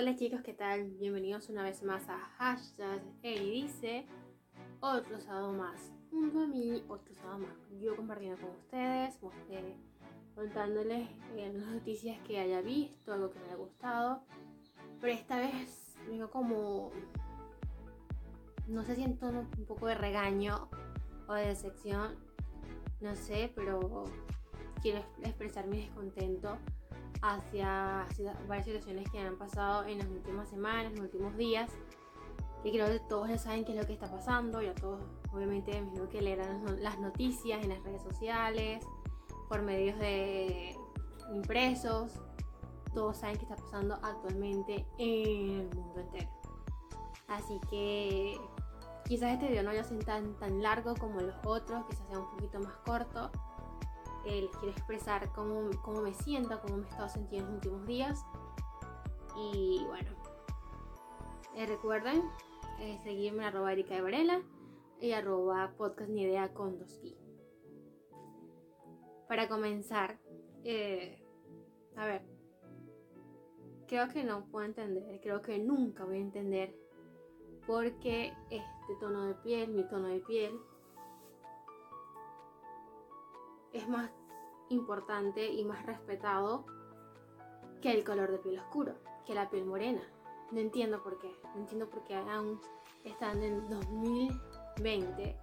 Hola chicos, ¿qué tal? Bienvenidos una vez más a Hashtag dice otro sábado más. Junto a otro sábado más. Yo compartiendo con ustedes, contándoles eh, noticias que haya visto, algo que me haya gustado. Pero esta vez vengo como, no sé si un poco de regaño o de decepción, no sé, pero quiero expresar mi descontento hacia, varias situaciones que han pasado en las últimas semanas, en los últimos días. Y creo que todos ya saben qué es lo que está pasando, ya todos obviamente me que leerán las noticias en las redes sociales, por medios de impresos, todos saben qué está pasando actualmente en el mundo entero. Así que quizás este video no haya sido tan, tan largo como los otros, quizás sea un poquito más corto, les quiero expresar cómo, cómo me siento, cómo me he estado sintiendo en los últimos días. Y bueno, eh, recuerden eh, seguirme en arroba Erika de Varela y arroba podcast ni idea con dos i. Para comenzar, eh, a ver, creo que no puedo entender, creo que nunca voy a entender por qué este tono de piel, mi tono de piel, es más importante y más respetado que el color de piel oscuro, que la piel morena. No entiendo por qué. No entiendo por qué aún estando en 2020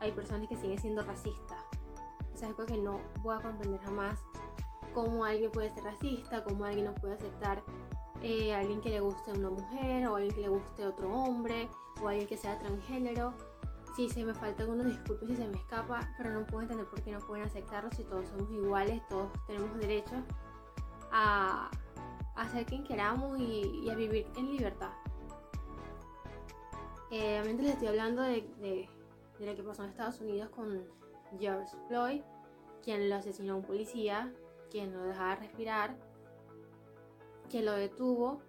hay personas que siguen siendo racistas. O sea, es algo que no voy a comprender jamás cómo alguien puede ser racista, cómo alguien no puede aceptar eh, a alguien que le guste una mujer o a alguien que le guste otro hombre o a alguien que sea transgénero si se me falta algunos disculpas si se me escapa, pero no puedo entender por qué no pueden aceptarlo si todos somos iguales, todos tenemos derecho a, a ser quien queramos y, a vivir en libertad. Eh, les estoy hablando de, de, lo que pasó en Estados Unidos con George Floyd, quien lo asesinó a un policía, quien lo dejaba respirar, que lo detuvo.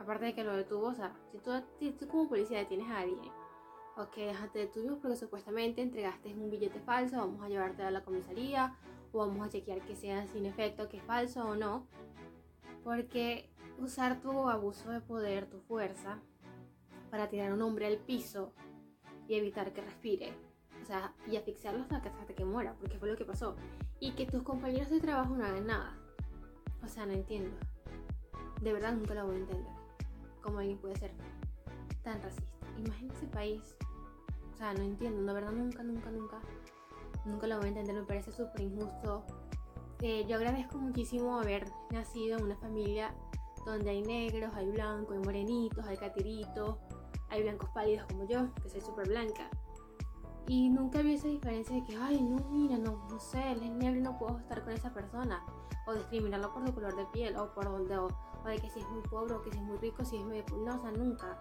Aparte de que lo detuvo, o sea, si tú, si tú como policía detienes a alguien ok, déjate de tuyos porque supuestamente entregaste un billete falso, vamos a llevarte a la comisaría o vamos a chequear que sea sin efecto, que es falso o no. Porque usar tu abuso de poder, tu fuerza, para tirar a un hombre al piso y evitar que respire, o sea, y asfixiarlo hasta que, hasta que muera, porque fue lo que pasó. Y que tus compañeros de trabajo no hagan nada. O sea, no entiendo. De verdad nunca lo voy a entender. Cómo alguien puede ser tan racista. Imagínate ese país o sea, no entiendo, de verdad nunca, nunca, nunca, nunca lo voy a entender, me parece súper injusto. Eh, yo agradezco muchísimo haber nacido en una familia donde hay negros, hay blancos, hay morenitos, hay catiritos, hay blancos pálidos como yo, que soy súper blanca. Y nunca vi esa diferencia de que, ay, no, mira, no, no sé, él es negro y no puedo estar con esa persona. O discriminarlo por su color de piel, o por donde, o, o de que si es muy pobre, o que si es muy rico, si es medio... No, o sea, nunca.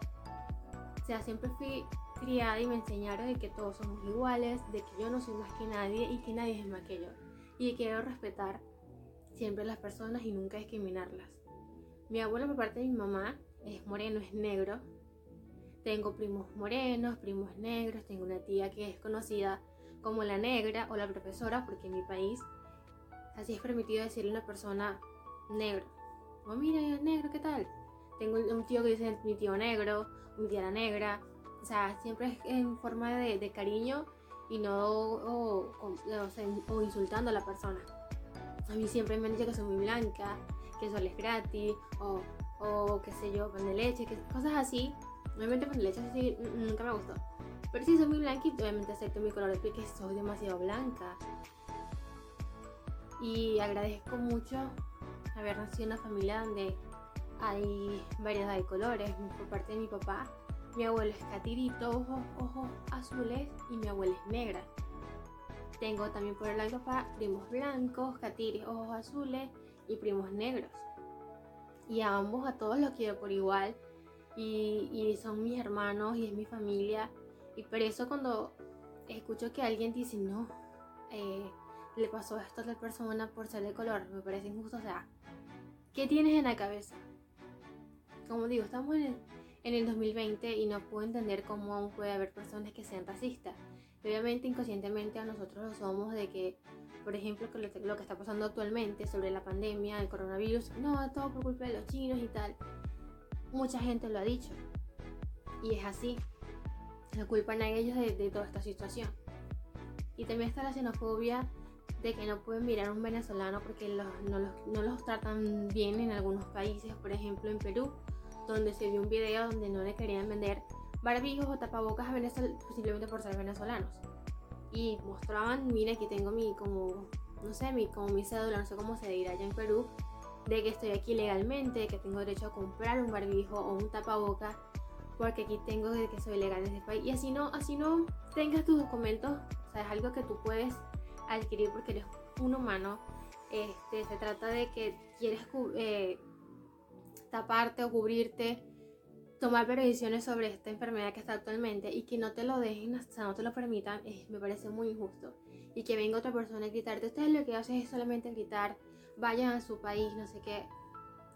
Sea, siempre fui criada y me enseñaron de que todos somos iguales, de que yo no soy más que nadie y que nadie es más que yo. Y que quiero respetar siempre a las personas y nunca discriminarlas. Mi abuelo por parte de mi mamá es moreno, es negro. Tengo primos morenos, primos negros, tengo una tía que es conocida como la negra o la profesora porque en mi país así es permitido decirle a una persona negro. Oh, mira, negro, ¿qué tal? Tengo un tío que dice mi tío negro, mi la negra, o sea, siempre es en forma de, cariño y no o, o, insultando a la persona. A mí siempre me han dicho que soy muy blanca, que eso es gratis, o, o qué sé yo, pan de leche, que, cosas así. Obviamente pan de leche así nunca me gustó. Pero sí soy muy blanca y obviamente acepto mi color de piel que soy demasiado blanca. Y agradezco mucho haber nacido en una familia donde hay variedad de colores. Por parte de mi papá, mi abuelo es catirito, ojos, ojos azules y mi abuela es negra. Tengo también por el lado de papá primos blancos, catiris, ojos azules y primos negros. Y a ambos, a todos los quiero por igual. Y, son mis hermanos y es mi familia. Y por eso cuando escucho que alguien dice, no, eh, le pasó esto a tal persona por ser de color, me parece injusto. O sea, ¿qué tienes en la cabeza? Como digo, estamos en el en el 2020 y no puedo entender cómo aún puede haber personas que sean racistas. obviamente inconscientemente a nosotros lo somos de que, por ejemplo, lo que está pasando actualmente sobre la pandemia, el coronavirus, no, todo por culpa de los chinos y tal. mucha gente lo ha dicho. Y es así. Se culpan a ellos de, toda esta situación. Y también está la xenofobia de que no pueden mirar a un venezolano porque no, los, no, los, tratan bien en algunos países, por ejemplo en Perú, donde se vio un video donde no le querían vender barbijos o tapabocas a Venezuela simplemente por ser venezolanos. Y mostraban, mira aquí tengo mi como, no sé, mi, como mi cédula, no sé cómo se dirá allá en Perú, de que estoy aquí legalmente, que tengo derecho a comprar un barbijo o un tapabocas porque aquí tengo de que soy legal en este país. Y así no, así no tengas tus documentos, o sea, es algo que tú puedes adquirir porque eres un humano. Este, se trata de que quieres eh, taparte o cubrirte, tomar previsiones sobre esta enfermedad que está actualmente y que no te lo dejen, o sea, no te lo permitan, me parece muy injusto. Y que venga otra persona a gritarte, ustedes lo que hacen es solamente gritar, vayan a su país, no sé qué.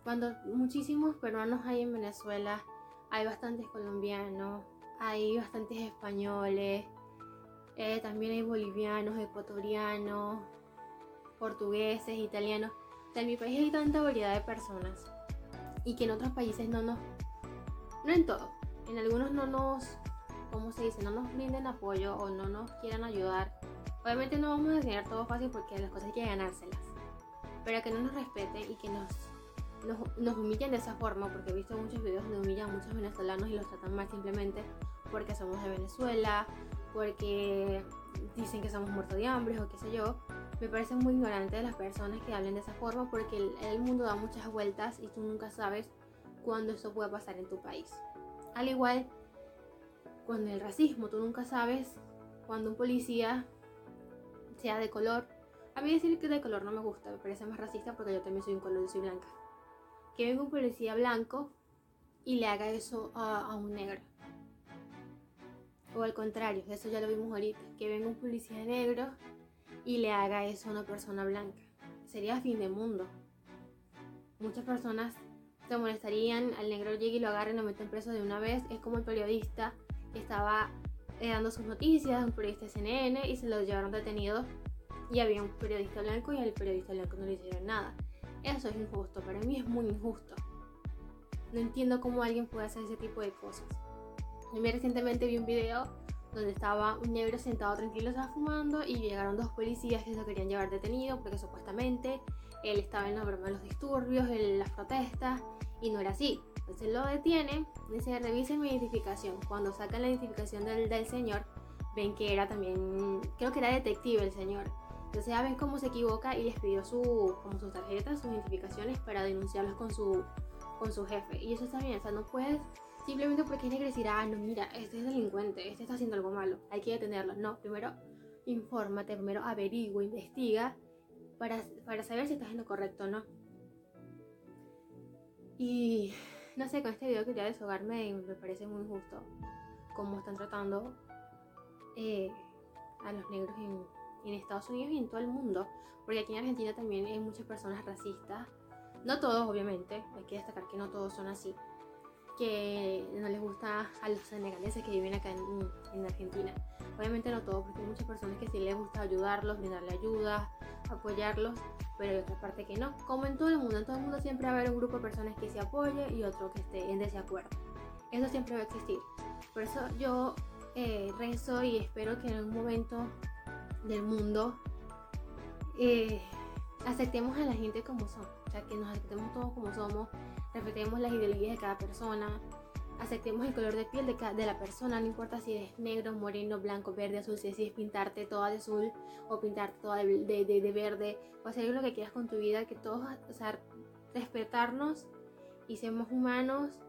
Cuando muchísimos peruanos hay en Venezuela, hay bastantes colombianos, hay bastantes españoles, eh, también hay bolivianos, ecuatorianos, portugueses, italianos. en mi país hay tanta variedad de personas y que en otros países no nos, no en todo, en algunos no nos, ¿cómo se dice? No nos brinden apoyo o no nos quieran ayudar. Obviamente no vamos a tener todo fácil porque las cosas hay que ganárselas, pero que no nos respeten y que nos nos, humillan de esa forma, porque he visto muchos videos donde humillan a muchos venezolanos y los tratan mal simplemente porque somos de Venezuela, porque dicen que somos muertos de hambre o qué sé yo. Me parece muy ignorante de las personas que hablen de esa forma porque el, el mundo da muchas vueltas y tú nunca sabes cuándo eso puede pasar en tu país. Al igual con el racismo, tú nunca sabes cuando un policía sea de color. A mí decir que de color no me gusta, me parece más racista porque yo también soy un color, y soy blanca que venga un policía blanco y le haga eso a, un negro. O al contrario, eso ya lo vimos ahorita, que venga un policía negro y le haga eso a una persona blanca. Sería fin de mundo. Muchas personas se molestarían, al negro llegue y lo agarren lo meten preso de una vez. Es como el periodista que estaba eh, dando sus noticias, un periodista CNN, y se lo llevaron detenido. Y había un periodista blanco y al periodista blanco no le hicieron nada. Eso es injusto, para mí es muy injusto. No entiendo cómo alguien puede hacer ese tipo de cosas. Mí recientemente vi un video donde estaba un negro sentado tranquilo, estaba fumando y llegaron dos policías que lo querían llevar detenido porque supuestamente él estaba en la broma de los disturbios, en las protestas y no era así. Entonces lo detienen, dice revisen mi identificación. Cuando sacan la identificación del, del señor, ven que era también, creo que era detective el señor. Entonces ya ven cómo se equivoca y les pidió su, como sus tarjetas, sus identificaciones para denunciarlos con su, con su jefe. Y eso está bien, o sea, no puedes simplemente porque es negro decir, ah, no, mira, este es delincuente, este está haciendo algo malo, hay que detenerlo. No, primero infórmate, primero averigua, investiga para, para saber si estás haciendo correcto o no. Y no sé, con este video quería deshogarme y me parece muy injusto cómo están tratando eh, a los negros en, en Estados Unidos y en todo el mundo, porque aquí en Argentina también hay muchas personas racistas, no todos obviamente, hay que destacar que no todos son así, que no les gusta a los senegaleses que viven acá en, Argentina. Obviamente no todos, porque hay muchas personas que sí les gusta ayudarlos, brindarle ayuda, apoyarlos, pero hay otra parte que no. Como en todo el mundo, en todo el mundo siempre va a haber un grupo de personas que se apoye y otro que esté en desacuerdo. Eso siempre va a existir. Por eso yo eh, rezo y espero que en algún momento del mundo, eh, aceptemos a la gente como son, o sea, que nos aceptemos todos como somos, respetemos las ideologías de cada persona, aceptemos el color de piel de, de la persona, no importa si eres negro, moreno, blanco, verde, azul, si es pintarte toda de azul o pintarte toda de, de, verde, o hacer lo que quieras con tu vida, que todos, o sea, respetarnos y seamos humanos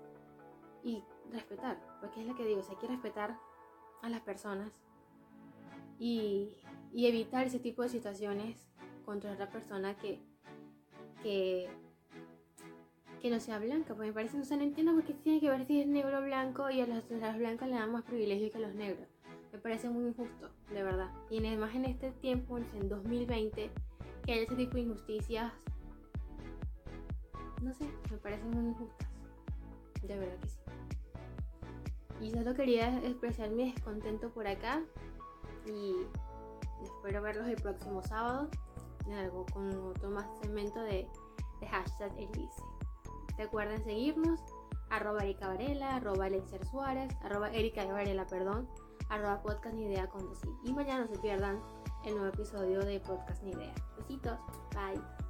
y respetar, porque es lo que digo, o hay que respetar a las personas y, y evitar ese tipo de situaciones contra otra persona que, que, no sea blanca. Porque me parece, no se no entiendo porque tiene que ver si es negro o blanco y a las, blancas le dan más privilegio que a los negros. Me parece muy injusto, de verdad. Y además en este tiempo, en 2020, que haya ese tipo de injusticias, no sé, me parecen muy injustas. De verdad que sí. Y solo quería expresar mi descontento por acá. Y espero verlos el próximo sábado algo con otro más segmento de, de hashtag Elise. Recuerden seguirnos, arroba Erika Varela, arroba Suárez, arroba Erika Varela, perdón, arroba podcast ni idea con Y mañana no se pierdan el nuevo episodio de Podcast Ni Idea. Besitos, bye.